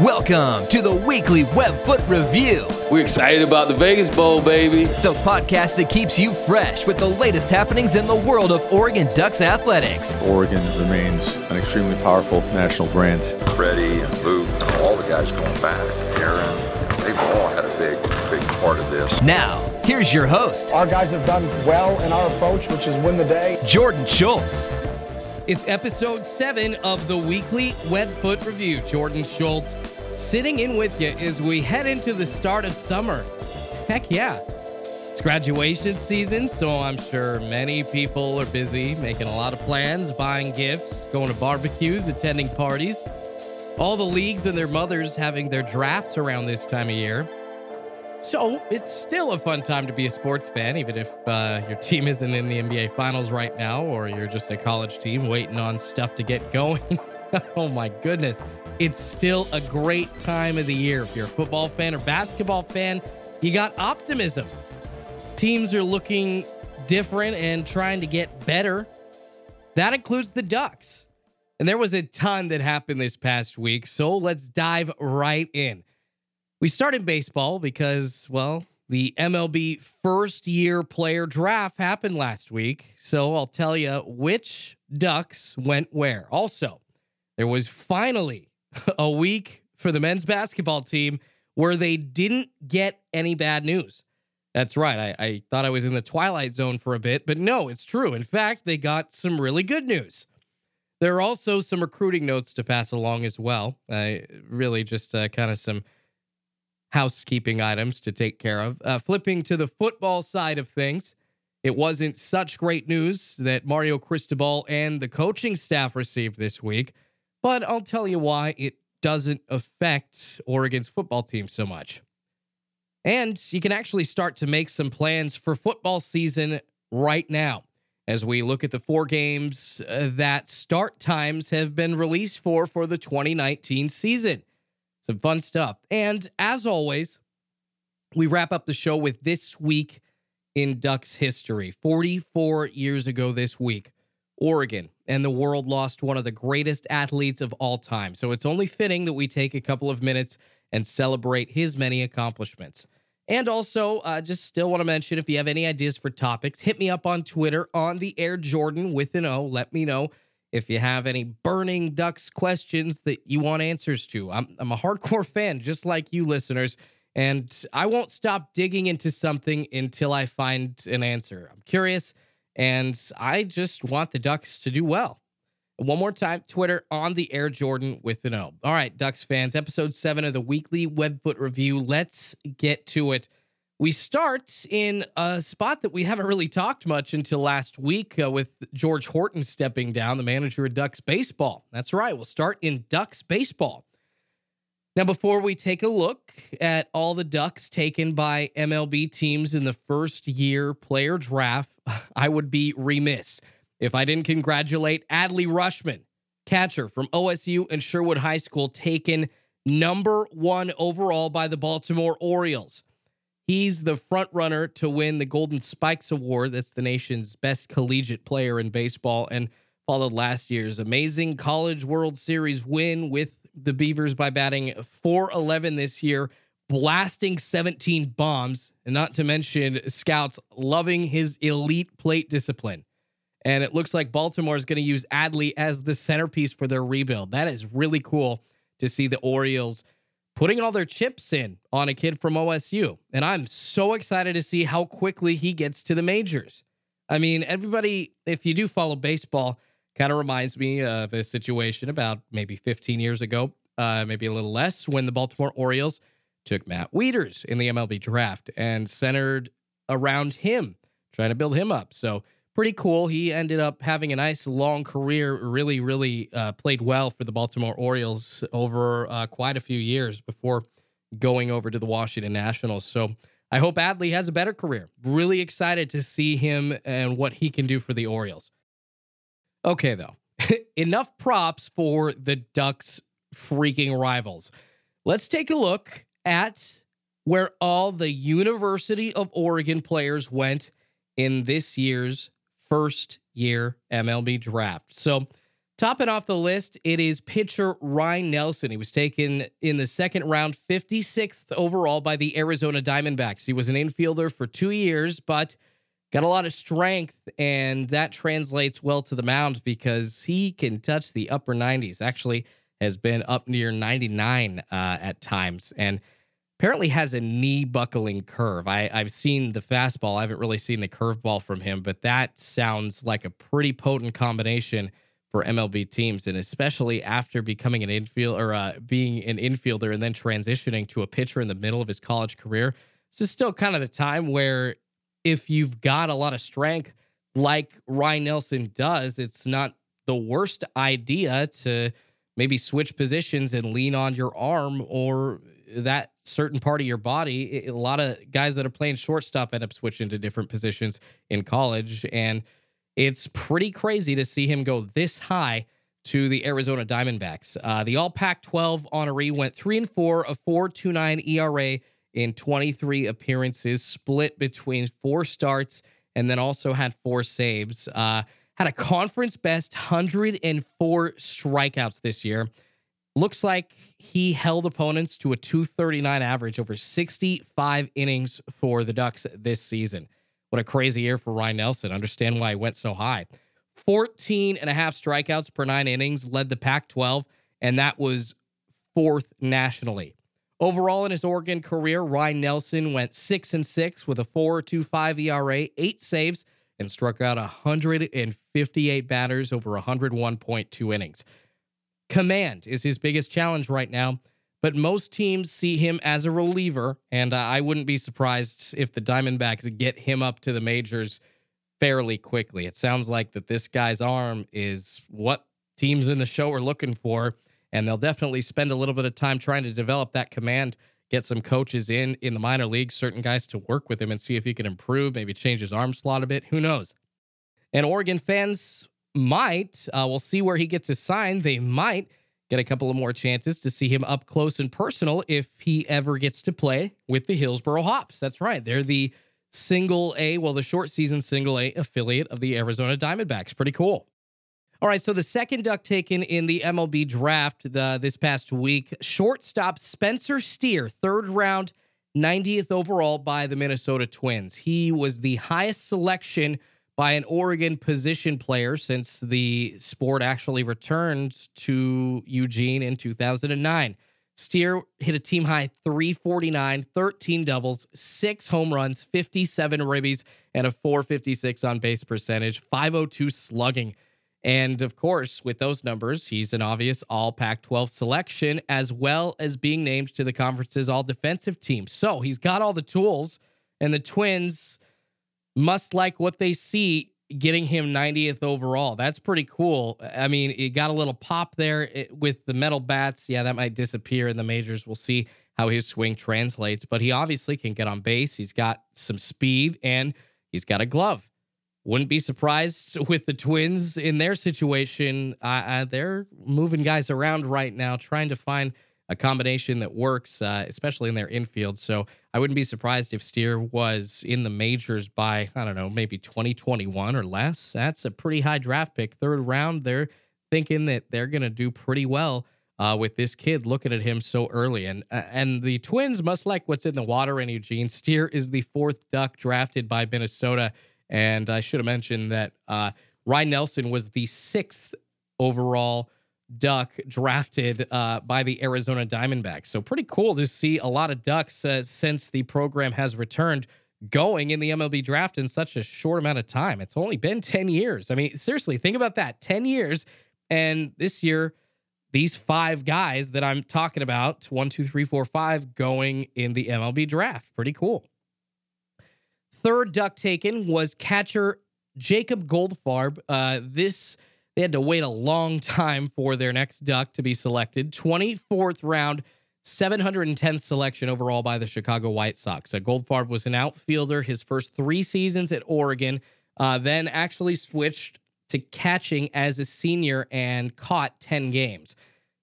Welcome to the weekly Webfoot Review, We're excited about the Vegas Bowl, baby. the podcast that keeps you fresh with the latest happenings in the world of Oregon Ducks athletics. Oregon remains an extremely powerful national brand. Freddie and Luke and all the guys going back, Aaron, they've all had a big, big part of this. Now, here's your host, Our guys have done well in our approach, which is win the day. Jordan Schultz. It's episode seven of the weekly Webfoot Review. Jordan Schultz sitting in with you as we head into the start of summer. Heck yeah. It's graduation season, so I'm sure many people are busy making a lot of plans, buying gifts, going to barbecues, attending parties. All the leagues and their mothers having their drafts around this time of year. So it's still a fun time to be a sports fan, even if uh, your team isn't in the NBA Finals right now, or you're just a college team waiting on stuff to get going. oh my goodness. It's still a great time of the year. If you're a football fan or basketball fan, you got optimism. Teams are looking different and trying to get better. That includes the Ducks. And there was a ton that happened this past week. So let's dive right in. We started baseball because, well, the MLB first year player draft happened last week. So I'll tell you which Ducks went where. Also, there was finally a week for the men's basketball team where they didn't get any bad news. That's right. I, I thought I was in the twilight zone for a bit, but no, it's true. In fact, they got some really good news. There are also some recruiting notes to pass along as well. I really just uh, kind of some housekeeping items to take care of. Uh, flipping to the football side of things, it wasn't such great news that Mario Cristobal and the coaching staff received this week, but I'll tell you why it doesn't affect Oregon's football team so much. And you can actually start to make some plans for football season right now as we look at the four games uh, that start times have been released for for the 2019 season. Some fun stuff. And as always, we wrap up the show with this week in Ducks history. 44 years ago this week, Oregon and the world lost one of the greatest athletes of all time. So it's only fitting that we take a couple of minutes and celebrate his many accomplishments. And also, uh, just still want to mention if you have any ideas for topics, hit me up on Twitter on the Air Jordan with an O. Let me know if you have any burning Ducks questions that you want answers to. I'm, I'm a hardcore fan, just like you listeners, and I won't stop digging into something until I find an answer. I'm curious, and I just want the Ducks to do well. One more time, Twitter on the Air Jordan with an O. All right, Ducks fans, episode seven of the weekly Webfoot review. Let's get to it. We start in a spot that we haven't really talked much until last week uh, with George Horton stepping down, the manager of Ducks baseball. That's right, we'll start in Ducks baseball. Now, before we take a look at all the Ducks taken by MLB teams in the first year player draft, I would be remiss if I didn't congratulate Adley Rutschman, catcher from OSU and Sherwood High School, taken number one overall by the Baltimore Orioles. He's the front runner to win the Golden Spikes Award. That's the nation's best collegiate player in baseball, and followed last year's amazing College World Series win with the Beavers by batting 411 this year, blasting 17 bombs, and not to mention scouts loving his elite plate discipline. And it looks like Baltimore is going to use Adley as the centerpiece for their rebuild. That is really cool to see the Orioles putting all their chips in on a kid from OSU. And I'm so excited to see how quickly he gets to the majors. I mean, everybody, if you do follow baseball, kind of reminds me of a situation about maybe 15 years ago, uh, maybe a little less, when the Baltimore Orioles took Matt Wieters in the MLB draft and centered around him, trying to build him up. So pretty cool. He ended up having a nice long career. Really, really uh, played well for the Baltimore Orioles over uh, quite a few years before going over to the Washington Nationals. So I hope Adley has a better career. Really excited to see him and what he can do for the Orioles. Okay, though, enough props for the Ducks' freaking rivals. Let's take a look at where all the University of Oregon players went in this year's first year MLB draft. So, topping off the list, it is pitcher Ryne Nelson. He was taken in the second round, 56th overall by the Arizona Diamondbacks. He was an infielder for two years, but got a lot of strength, and that translates well to the mound because he can touch the upper 90s. Actually, has been up near 99 uh, at times, and apparently has a knee buckling curve. I, I've seen the fastball. I haven't really seen the curveball from him, but that sounds like a pretty potent combination for MLB teams, and especially after becoming an infield or uh, being an infielder and then transitioning to a pitcher in the middle of his college career. This is still kind of the time where if you've got a lot of strength like Ryne Nelson does, it's not the worst idea to maybe switch positions and lean on your arm or that certain part of your body. A lot of guys that are playing shortstop end up switching to different positions in college. And it's pretty crazy to see him go this high to the Arizona Diamondbacks. Uh, the All Pac 12 honoree went 3 and 4, a 4.29 ERA in 23 appearances, split between four starts, and then also had four saves. Uh, had a conference best 104 strikeouts this year. Looks like he held opponents to a 239 average over 65 innings for the Ducks this season. What a crazy year for Ryne Nelson. Understand why he went so high. 14 and a half strikeouts per nine innings led the Pac 12, and that was fourth nationally. Overall in his Oregon career, Ryne Nelson went six and six with a 4.25 ERA, eight saves, and struck out 158 batters over 101.2 innings. Command is his biggest challenge right now, but most teams see him as a reliever, and uh, I wouldn't be surprised if the Diamondbacks get him up to the majors fairly quickly. It sounds like that this guy's arm is what teams in the show are looking for, and they'll definitely spend a little bit of time trying to develop that command get some coaches in in the minor leagues, certain guys to work with him and see if he can improve, maybe change his arm slot a bit. Who knows? And Oregon fans might, uh, we'll see where he gets his sign. They might get a couple of more chances to see him up close and personal if he ever gets to play with the Hillsboro Hops. That's right. They're the single A, well, the short season single A affiliate of the Arizona Diamondbacks. Pretty cool. All right, so the second duck taken in the MLB draft the, this past week, shortstop Spencer Steer, third round, 90th overall by the Minnesota Twins. He was the highest selection by an Oregon position player since the sport actually returned to Eugene in 2009. Steer hit a team high 349, 13 doubles, six home runs, 57 ribbies, and a 456 on base percentage, 502 slugging. And of course, with those numbers, he's an obvious all Pac 12 selection, as well as being named to the conference's all defensive team. So he's got all the tools, and the Twins must like what they see getting him 90th overall. That's pretty cool. I mean, it got a little pop there with the metal bats. Yeah, that might disappear in the majors. We'll see how his swing translates, but he obviously can get on base. He's got some speed and he's got a glove. Wouldn't be surprised with the Twins in their situation. Uh, they're moving guys around right now, trying to find a combination that works, uh, especially in their infield. So I wouldn't be surprised if Steer was in the majors by, I don't know, maybe 2021 or less. That's a pretty high draft pick. Third round, they're thinking that they're going to do pretty well uh, with this kid looking at him so early. And, uh, and the Twins must like what's in the water in Eugene. Steer is the fourth duck drafted by Minnesota. And I should have mentioned that uh, Ryne Nelson was the sixth overall duck drafted uh, by the Arizona Diamondbacks. So pretty cool to see a lot of ducks uh, since the program has returned going in the MLB draft in such a short amount of time. It's only been 10 years. I mean, seriously, think about that 10 years. And this year, these five guys that I'm talking about one, two, three, four, five going in the MLB draft. Pretty cool. Third duck taken was catcher Jacob Goldfarb. Uh, this they had to wait a long time for their next duck to be selected. 24th round, 710th selection overall by the Chicago White Sox. Uh, Goldfarb was an outfielder his first three seasons at Oregon, uh, then actually switched to catching as a senior and caught 10 games.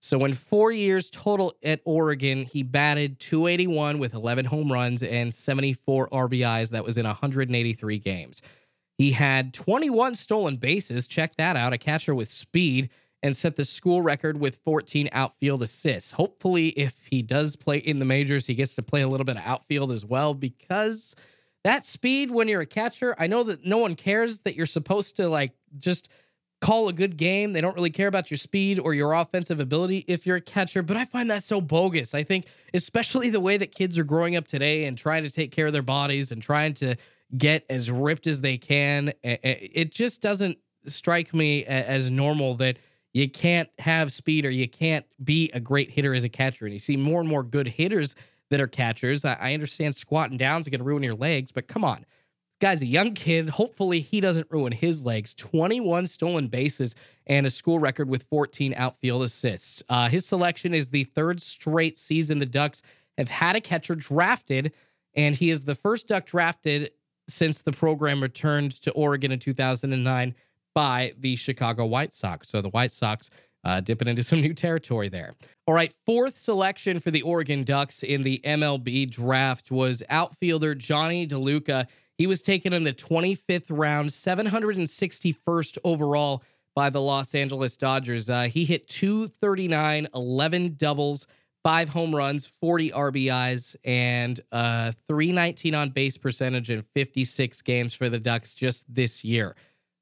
So in four years total at Oregon, he batted 281 with 11 home runs and 74 RBIs. That was in 183 games. He had 21 stolen bases. Check that out. A catcher with speed and set the school record with 14 outfield assists. Hopefully, if he does play in the majors, he gets to play a little bit of outfield as well because that speed when you're a catcher, I know that no one cares that you're supposed to like just call a good game. They don't really care about your speed or your offensive ability if you're a catcher, but I find that so bogus. I think, especially the way that kids are growing up today and trying to take care of their bodies and trying to get as ripped as they can, it just doesn't strike me as normal that you can't have speed or you can't be a great hitter as a catcher. And you see more and more good hitters that are catchers. I understand squatting down is going to ruin your legs, but come on Guy's a young kid. Hopefully, he doesn't ruin his legs. 21 stolen bases and a school record with 14 outfield assists. Uh, his selection is the third straight season the Ducks have had a catcher drafted, and he is the first Duck drafted since the program returned to Oregon in 2009 by the Chicago White Sox. So the White Sox uh, dipping into some new territory there. All right, fourth selection for the Oregon Ducks in the MLB draft was outfielder Jonny DeLuca. He was taken in the 25th round, 761st overall by the Los Angeles Dodgers. Uh, he hit 239, 11 doubles, five home runs, 40 RBIs, and uh, 319 on base percentage in 56 games for the Ducks just this year.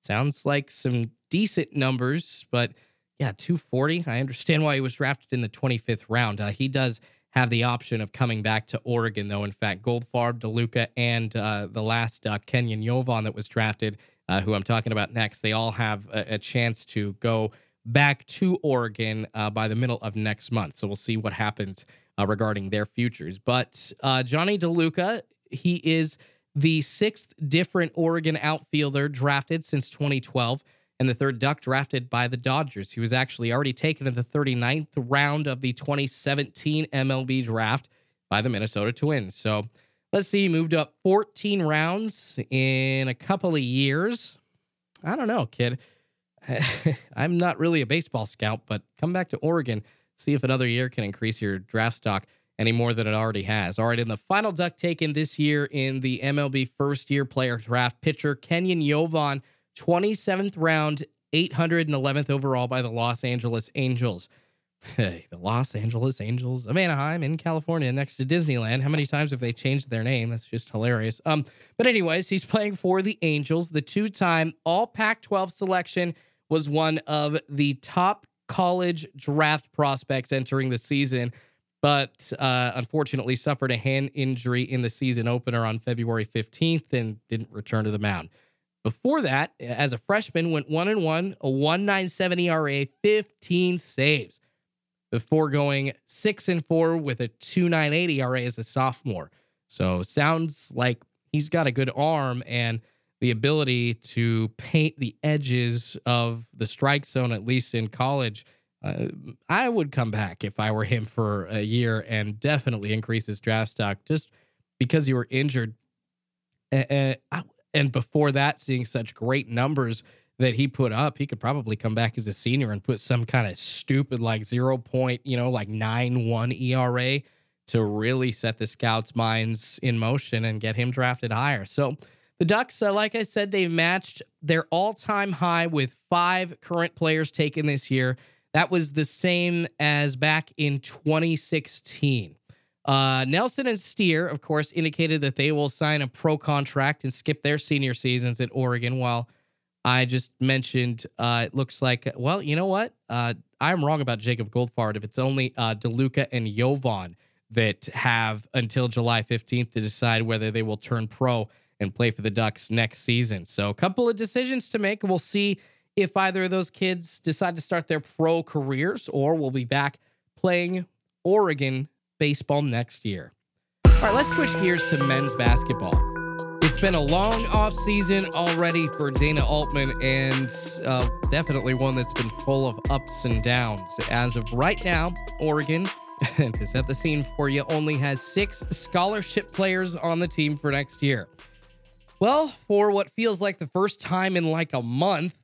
Sounds like some decent numbers, but yeah, 240. I understand why he was drafted in the 25th round. Uh, he does have the option of coming back to Oregon, though. In fact, Goldfarb, DeLuca, and uh, the last uh, Kenyon Yovan that was drafted, uh, who I'm talking about next, they all have a, a chance to go back to Oregon uh, by the middle of next month. So we'll see what happens uh, regarding their futures. But uh, Jonny DeLuca, he is the sixth different Oregon outfielder drafted since 2012 and the third Duck drafted by the Dodgers. He was actually already taken in the 39th round of the 2017 MLB draft by the Minnesota Twins. So let's see, he moved up 14 rounds in a couple of years. I don't know, kid. I'm not really a baseball scout, but come back to Oregon, see if another year can increase your draft stock any more than it already has. All right, in the final duck taken this year in the MLB first year player draft, pitcher Kenyon Yovan 27th round, 811th overall by the Los Angeles Angels. Hey, the Los Angeles Angels of Anaheim in California next to Disneyland. How many times have they changed their name? That's just hilarious. Um, but anyways, he's playing for the Angels. The two-time All Pac-12 selection was one of the top college draft prospects entering the season, but uh, unfortunately suffered a hand injury in the season opener on February 15th and didn't return to the mound. Before that, as a freshman, went one and one, a 197 ERA, 15 saves. Before going six and four with a 298 ERA as a sophomore. So sounds like he's got a good arm and the ability to paint the edges of the strike zone, at least in college. Uh, I would come back if I were him for a year and definitely increase his draft stock just because you were injured. Uh, and before that, seeing such great numbers that he put up, he could probably come back as a senior and put some kind of stupid like zero point, you know, like nine one ERA to really set the scouts' minds in motion and get him drafted higher. So the Ducks, uh, like I said, they've matched their all time high with five current players taken this year. That was the same as back in 2016. Uh, Nelson and Steer, of course, indicated that they will sign a pro contract and skip their senior seasons at Oregon. While I just mentioned, uh, it looks like, well, you know what? Uh, I'm wrong about Jacob Goldfarb. If it's only uh, DeLuca and Yovan that have until July 15th to decide whether they will turn pro and play for the Ducks next season. So, a couple of decisions to make. We'll see if either of those kids decide to start their pro careers or will be back playing Oregon baseball next year. All right, let's switch gears to men's basketball. It's been a long off season already for Dana Altman, and uh, definitely one that's been full of ups and downs. As of right now, Oregon, to set the scene for you, only has six scholarship players on the team for next year. Well, for what feels like the first time in like a month,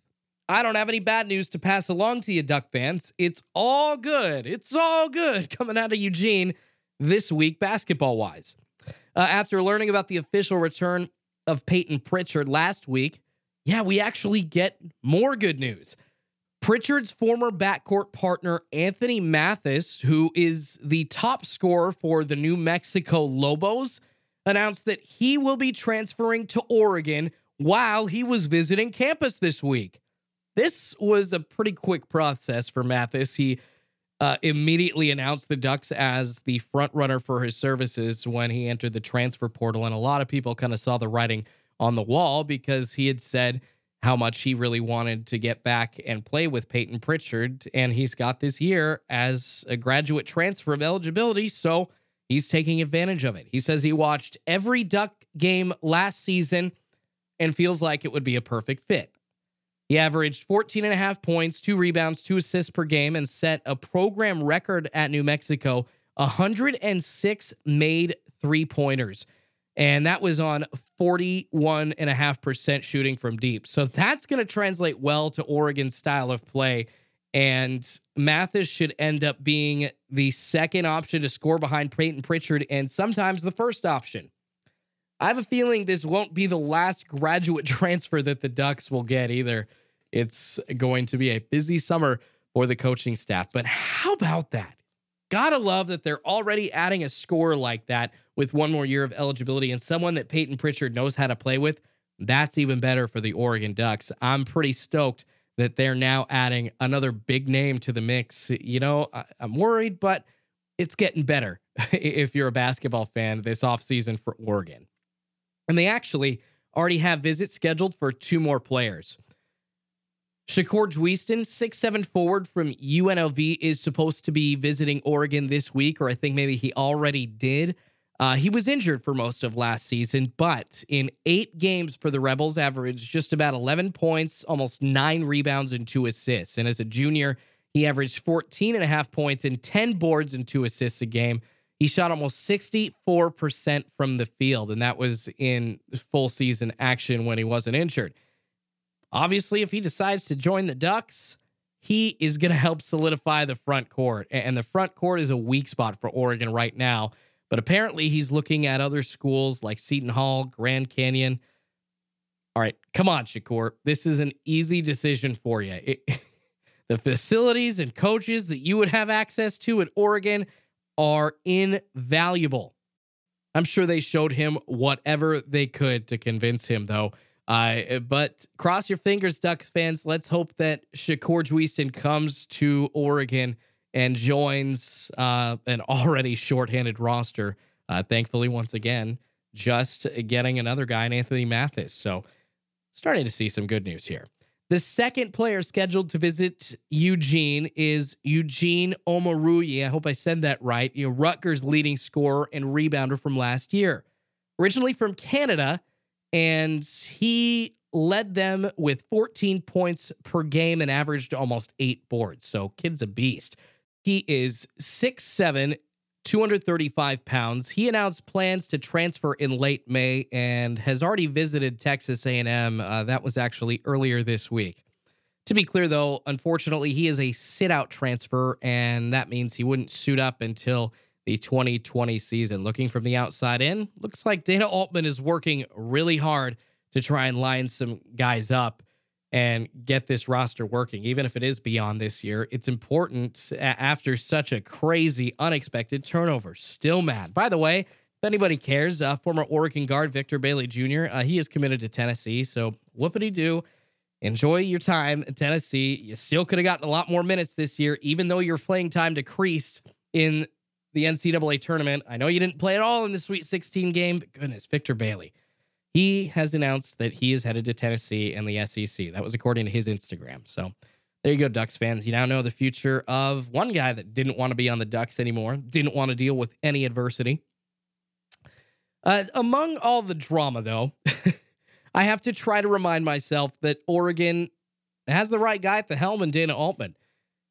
I don't have any bad news to pass along to you, Duck fans. It's all good. It's all good coming out of Eugene this week, basketball wise. Uh, after learning about the official return of Payton Pritchard last week, yeah, we actually get more good news. Pritchard's former backcourt partner, Anthony Mathis, who is the top scorer for the New Mexico Lobos, announced that he will be transferring to Oregon while he was visiting campus this week. This was a pretty quick process for Mathis. He uh, immediately announced the Ducks as the front runner for his services when he entered the transfer portal. And a lot of people kind of saw the writing on the wall because he had said how much he really wanted to get back and play with Payton Pritchard. And he's got this year as a graduate transfer of eligibility. So he's taking advantage of it. He says he watched every Duck game last season and feels like it would be a perfect fit. He averaged 14 and a half points, two rebounds, two assists per game, and set a program record at New Mexico 106 made three pointers. And that was on 41.5% shooting from deep. So that's going to translate well to Oregon's style of play. And Mathis should end up being the second option to score behind Payton Pritchard and sometimes the first option. I have a feeling this won't be the last graduate transfer that the Ducks will get either. It's going to be a busy summer for the coaching staff. But how about that? Gotta love that they're already adding a score like that with one more year of eligibility and someone that Payton Pritchard knows how to play with. That's even better for the Oregon Ducks. I'm pretty stoked that they're now adding another big name to the mix. You know, I'm worried, but it's getting better if you're a basketball fan this offseason for Oregon. And they actually already have visits scheduled for two more players. Shakur Juiston, six seven forward from UNLV, is supposed to be visiting Oregon this week, or I think maybe he already did. Uh, he was injured for most of last season, but in eight games for the Rebels, averaged just about 11 points, almost nine rebounds, and two assists. And as a junior, he averaged 14 and a half points and 10 boards and two assists a game. He shot almost 64% from the field, and that was in full season action when he wasn't injured. Obviously, if he decides to join the Ducks, he is going to help solidify the front court. And the front court is a weak spot for Oregon right now. But apparently, he's looking at other schools like Seton Hall, Grand Canyon. All right, come on, Shakur. This is an easy decision for you. It, the facilities and coaches that you would have access to at Oregon are invaluable. I'm sure they showed him whatever they could to convince him, though. Uh, but cross your fingers, Ducks fans. Let's hope that Shakur Juiston comes to Oregon and joins uh, an already shorthanded roster. Uh, thankfully, once again, just getting another guy Anthony Mathis. So, starting to see some good news here. The second player scheduled to visit Eugene is Eugene Omoruyi. I hope I said that right. You know, Rutgers' leading scorer and rebounder from last year. Originally from Canada, and he led them with 14 points per game and averaged almost eight boards. So, kid's a beast. He is 6'7, 235 pounds. He announced plans to transfer in late May and has already visited Texas A&M. Uh, that was actually earlier this week. To be clear, though, unfortunately, he is a sit-out transfer, and that means he wouldn't suit up until the 2020 season. Looking from the outside in, looks like Dana Altman is working really hard to try and line some guys up and get this roster working, even if it is beyond this year. It's important after such a crazy, unexpected turnover. Still mad. By the way, if anybody cares, uh, former Oregon guard Victor Bailey Jr., uh, he is committed to Tennessee. So whoopity do. Enjoy your time in Tennessee. You still could have gotten a lot more minutes this year, even though your playing time decreased in the NCAA tournament. I know you didn't play at all in the Sweet 16 game, but goodness, Victor Bailey. He has announced that he is headed to Tennessee and the SEC. That was according to his Instagram. So there you go, Ducks fans. You now know the future of one guy that didn't want to be on the Ducks anymore, didn't want to deal with any adversity. Uh, among all the drama, though, I have to try to remind myself that Oregon has the right guy at the helm in Dana Altman.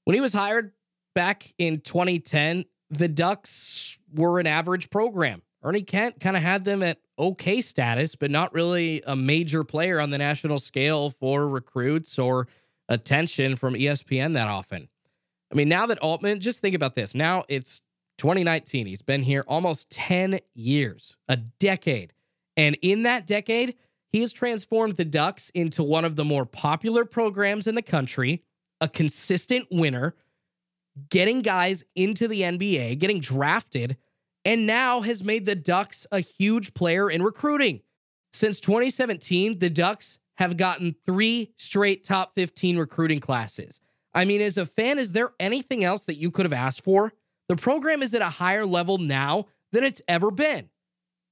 When he was hired back in 2010, the Ducks were an average program. Ernie Kent kind of had them at okay status, but not really a major player on the national scale for recruits or attention from ESPN that often. I mean, now that Altman, just think about this. Now it's 2019. He's been here almost 10 years, a decade. And in that decade, he has transformed the Ducks into one of the more popular programs in the country, a consistent winner, getting guys into the NBA, getting drafted, and now has made the Ducks a huge player in recruiting. Since 2017, the Ducks have gotten three straight top 15 recruiting classes. I mean, as a fan, is there anything else that you could have asked for? The program is at a higher level now than it's ever been.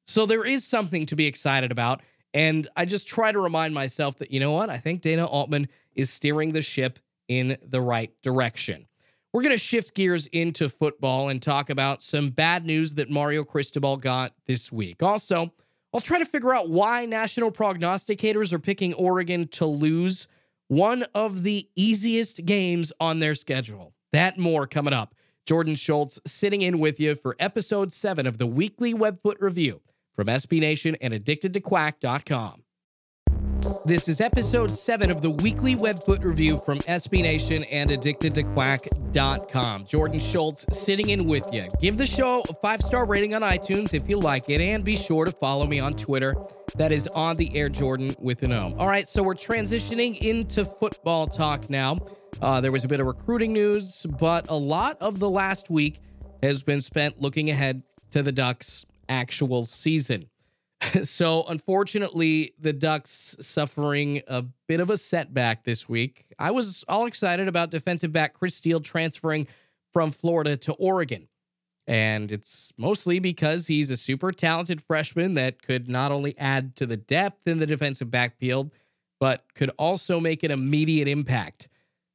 So there is something to be excited about. And I just try to remind myself that, you know what? I think Dana Altman is steering the ship in the right direction. We're going to shift gears into football and talk about some bad news that Mario Cristobal got this week. Also, I'll try to figure out why national prognosticators are picking Oregon to lose one of the easiest games on their schedule. That more coming up. Jordan Schultz sitting in with you for episode seven of the weekly Webfoot Review from SB Nation and addictedtoquack.com. This is episode seven of the weekly Webfoot Review from SB Nation and addictedtoquack.com. Jordan Schultz sitting in with you. Give the show a five star rating on iTunes if you like it, and be sure to follow me on Twitter. That is on the air Jordan with an O. All right, so we're transitioning into football talk now. Uh, there was a bit of recruiting news, but a lot of the last week has been spent looking ahead to the Ducks' actual season. so, unfortunately, the Ducks suffering a bit of a setback this week. I was all excited about defensive back Chris Steele transferring from Florida to Oregon. And it's mostly because he's a super talented freshman that could not only add to the depth in the defensive backfield, but could also make an immediate impact.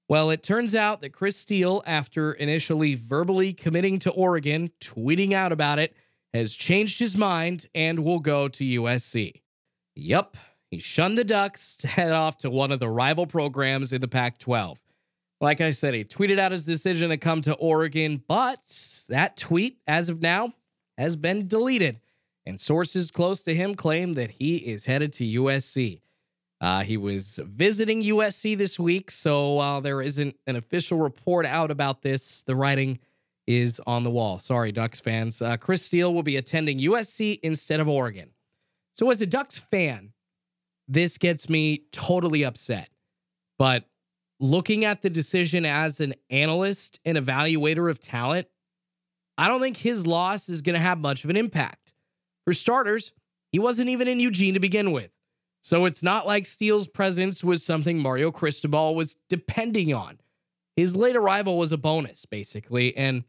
Well, it turns out that Chris Steele, after initially verbally committing to Oregon, tweeting out about it, has changed his mind and will go to USC. Yup, he shunned the Ducks to head off to one of the rival programs in the Pac 12. Like I said, he tweeted out his decision to come to Oregon, but that tweet, as of now, has been deleted. And sources close to him claim that he is headed to USC. Uh, he was visiting USC this week, so while there isn't an official report out about this, the writing is on the wall. Sorry, Ducks fans. Uh, Chris Steele will be attending USC instead of Oregon. So, as a Ducks fan, this gets me totally upset. But looking at the decision as an analyst and evaluator of talent, I don't think his loss is going to have much of an impact. For starters, he wasn't even in Eugene to begin with. So it's not like Steele's presence was something Mario Cristobal was depending on. His late arrival was a bonus, basically, and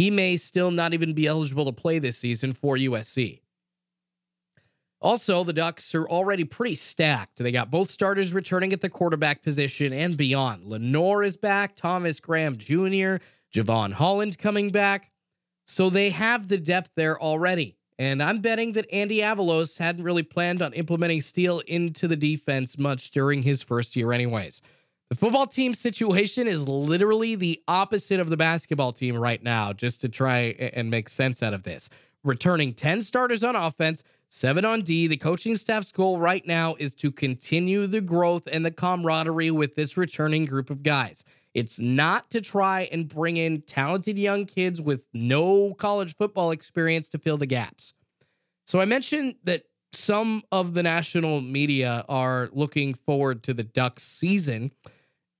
he may still not even be eligible to play this season for USC. Also, the Ducks are already pretty stacked. They got both starters returning at the quarterback position and beyond. Lenoir is back, Thomas Graham Jr., Jevon Holland coming back. So they have the depth there already. And I'm betting that Andy Avalos hadn't really planned on implementing Steele into the defense much during his first year, anyways. The football team situation is literally the opposite of the basketball team right now, just to try and make sense out of this. Returning 10 starters on offense, seven on D. The coaching staff's goal right now is to continue the growth and the camaraderie with this returning group of guys. It's not to try and bring in talented young kids with no college football experience to fill the gaps. So I mentioned that some of the national media are looking forward to the Ducks season,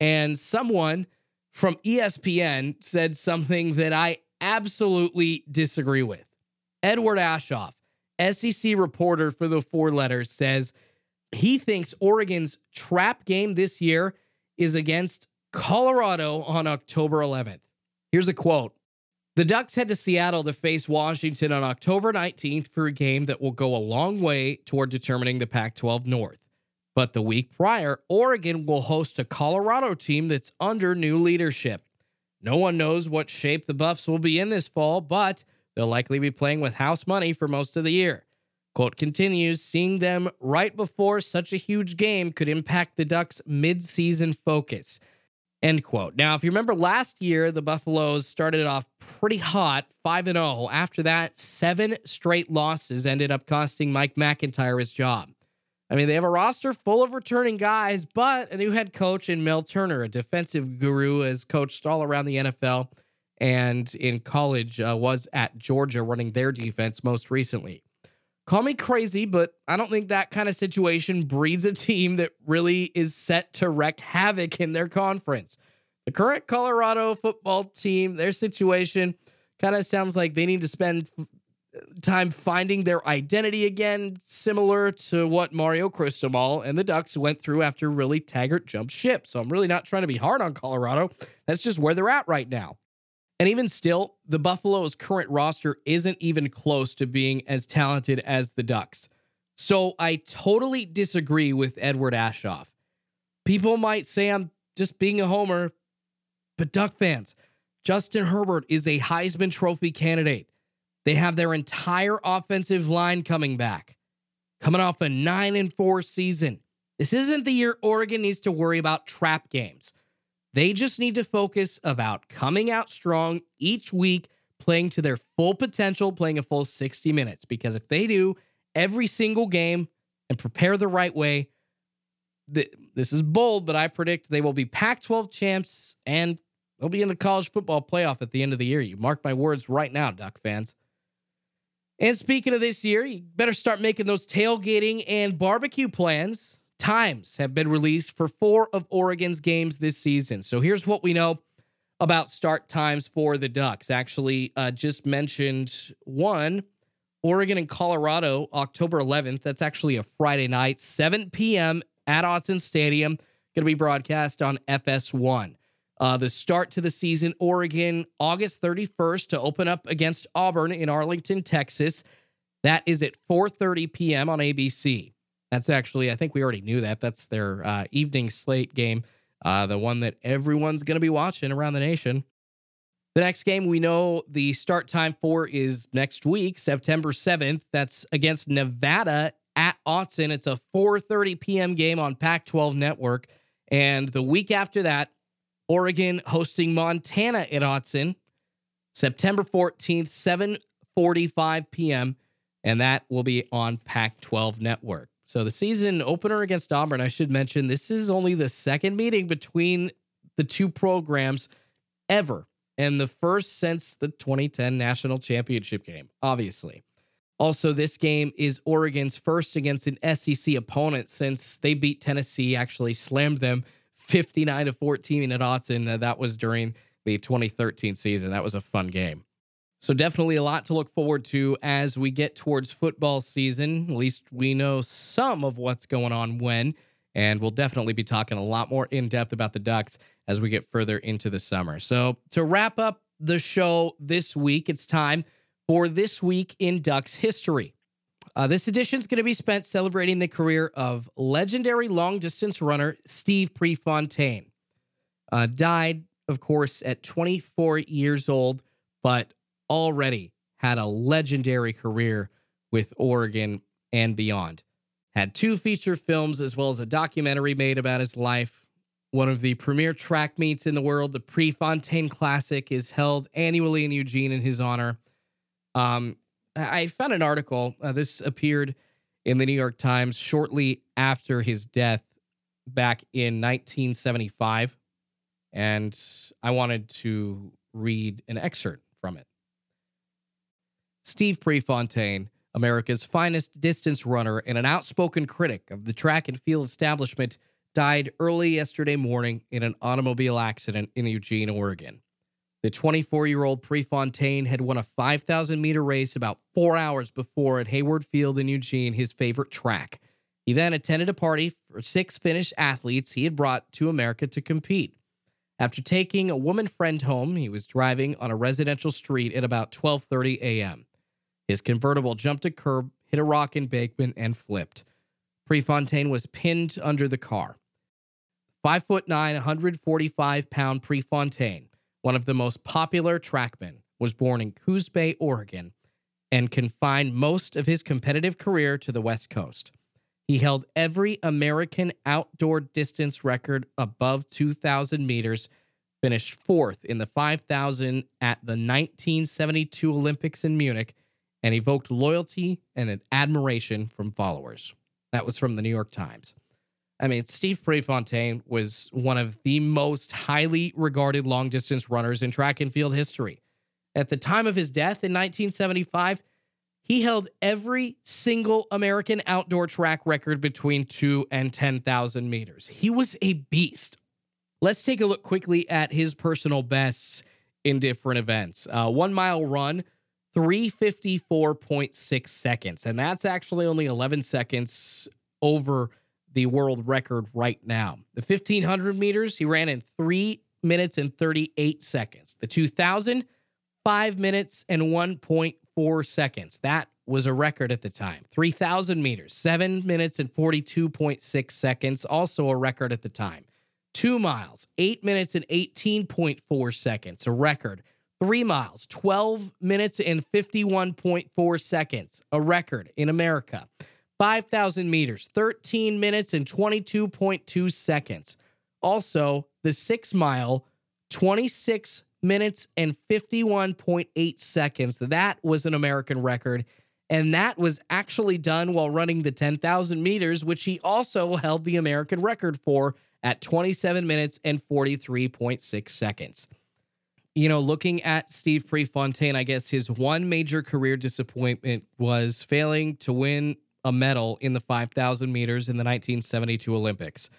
and someone from ESPN said something that I absolutely disagree with. Edward Aschoff, SEC reporter for the four letters, says he thinks Oregon's trap game this year is against Colorado on October 11th. Here's a quote The Ducks head to Seattle to face Washington on October 19th for a game that will go a long way toward determining the Pac 12 North. But the week prior, Oregon will host a Colorado team that's under new leadership. No one knows what shape the Buffs will be in this fall, but they'll likely be playing with house money for most of the year. Quote continues, seeing them right before such a huge game could impact the Ducks' midseason focus. End quote. Now, if you remember last year, the Buffaloes started off pretty hot, 5 0. After that, seven straight losses ended up costing Mike MacIntyre his job. I mean, they have a roster full of returning guys, but a new head coach in Mel Tucker, a defensive guru, has coached all around the NFL and in college uh, was at Georgia running their defense most recently. Call me crazy, but I don't think that kind of situation breeds a team that really is set to wreak havoc in their conference. The current Colorado football team, their situation kind of sounds like they need to spend time finding their identity again, similar to what Mario Cristobal and the Ducks went through after Willie Taggart jumped ship. So I'm really not trying to be hard on Colorado. That's just where they're at right now. And even still, the Buffalo's current roster isn't even close to being as talented as the Ducks. So I totally disagree with Edward Aschoff. People might say I'm just being a homer, but Duck fans, Justin Herbert is a Heisman Trophy candidate. They have their entire offensive line coming back, coming off a 9 and 4 season. This isn't the year Oregon needs to worry about trap games. They just need to focus about coming out strong each week, playing to their full potential, playing a full 60 minutes. Because if they do every single game and prepare the right way, this is bold, but I predict they will be Pac 12 champs and they'll be in the college football playoff at the end of the year. You mark my words right now, Duck fans. And speaking of this year, you better start making those tailgating and barbecue plans times have been released for four of Oregon's games this season. So here's what we know about start times for the Ducks. Actually, uh, just mentioned one Oregon and Colorado, October 11th. That's actually a Friday night, 7 p.m. at Autzen Stadium. Going to be broadcast on FS1. Uh, the start to the season, Oregon, August 31st to open up against Auburn in Arlington, Texas. That is at 4:30 p.m. on ABC. That's actually, I think we already knew that. That's their uh, evening slate game, uh, the one that everyone's going to be watching around the nation. The next game we know the start time for is next week, September 7th. That's against Nevada at Autzen. It's a 4:30 p.m. game on Pac-12 Network. And the week after that, Oregon hosting Montana at Autzen, September 14th, 7:45 p.m. And that will be on Pac-12 Network. So the season opener against Auburn, I should mention, this is only the second meeting between the two programs ever, and the first since the 2010 national championship game, obviously. Also, this game is Oregon's first against an SEC opponent since they beat Tennessee, actually slammed them 59 to 14 at Autzen. That was during the 2013 season. That was a fun game. So, definitely a lot to look forward to as we get towards football season. At least we know some of what's going on when. And we'll definitely be talking a lot more in depth about the Ducks as we get further into the summer. So, to wrap up the show this week, it's time for This Week in Ducks History. Uh, this edition is going to be spent celebrating the career of legendary long distance runner Steve Prefontaine. Uh, died, of course, at 24 years old, but already had a legendary career with Oregon and beyond. Had two feature films as well as a documentary made about his life. One of the premier track meets in the world, the Prefontaine Classic, is held annually in Eugene in his honor. Um, I found an article. Uh, this appeared in the New York Times shortly after his death back in 1975. And I wanted to read an excerpt from it. Steve Prefontaine, America's finest distance runner and an outspoken critic of the track and field establishment, died early yesterday morning in an automobile accident in Eugene, Oregon. The 24 year old Prefontaine had won a 5,000 meter race about four hours before at Hayward Field in Eugene, his favorite track. He then attended a party for six Finnish athletes he had brought to America to compete. After taking a woman friend home, he was driving on a residential street at about 12:30 a.m. His convertible jumped a curb, hit a rock embankment, and flipped. Prefontaine was pinned under the car. Five foot nine, 145 pound Prefontaine, one of the most popular trackmen, was born in Coos Bay, Oregon, and confined most of his competitive career to the West Coast. He held every American outdoor distance record above 2,000 meters, finished fourth in the 5,000 at the 1972 Olympics in Munich, and evoked loyalty and admiration from followers. That was from the New York Times. I mean, Steve Prefontaine was one of the most highly regarded long distance runners in track and field history. At the time of his death in 1975, he held every single American outdoor track record between two and 10,000 meters. He was a beast. Let's take a look quickly at his personal bests in different events. Uh, one mile run, 354.6 seconds. And that's actually only 11 seconds over the world record right now. The 1500 meters, he ran in three minutes and 38 seconds. The 2000, five minutes and 1.4 seconds. That was a record at the time. 3000 meters, seven minutes and 42.6 seconds, also a record at the time. Two miles, eight minutes and 18.4 seconds, a record. Three miles, 12 minutes and 51.4 seconds, a record in America. 5,000 meters, 13 minutes and 22.2 seconds. Also, the six mile, 26 minutes and 51.8 seconds. That was an American record. And that was actually done while running the 10,000 meters, which he also held the American record for at 27 minutes and 43.6 seconds. You know, looking at Steve Prefontaine, I guess his one major career disappointment was failing to win a medal in the 5,000 meters in the 1972 Olympics.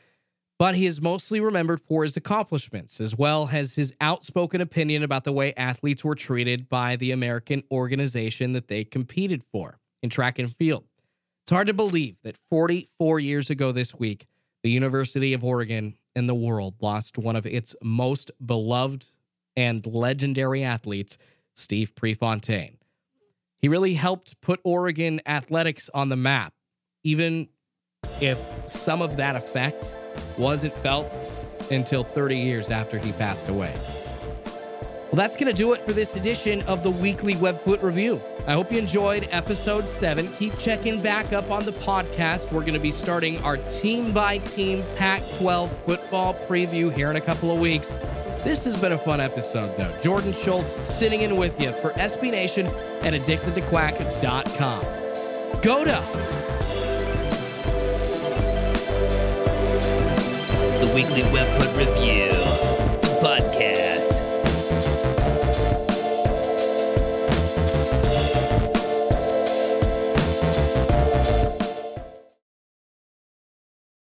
But he is mostly remembered for his accomplishments, as well as his outspoken opinion about the way athletes were treated by the American organization that they competed for in track and field. It's hard to believe that 44 years ago this week, the University of Oregon and the world lost one of its most beloved and legendary athletes, Steve Prefontaine. He really helped put Oregon athletics on the map, even if some of that effect wasn't felt until 30 years after he passed away. Well, that's going to do it for this edition of the weekly Webfoot Review. I hope you enjoyed episode seven. Keep checking back up on the podcast. We're going to be starting our team by team Pac 12 football preview here in a couple of weeks. This has been a fun episode, though. Jordan Schultz sitting in with you for SB Nation at addictedtoquack.com. Go Ducks! The Weekly Webfoot Review Podcast.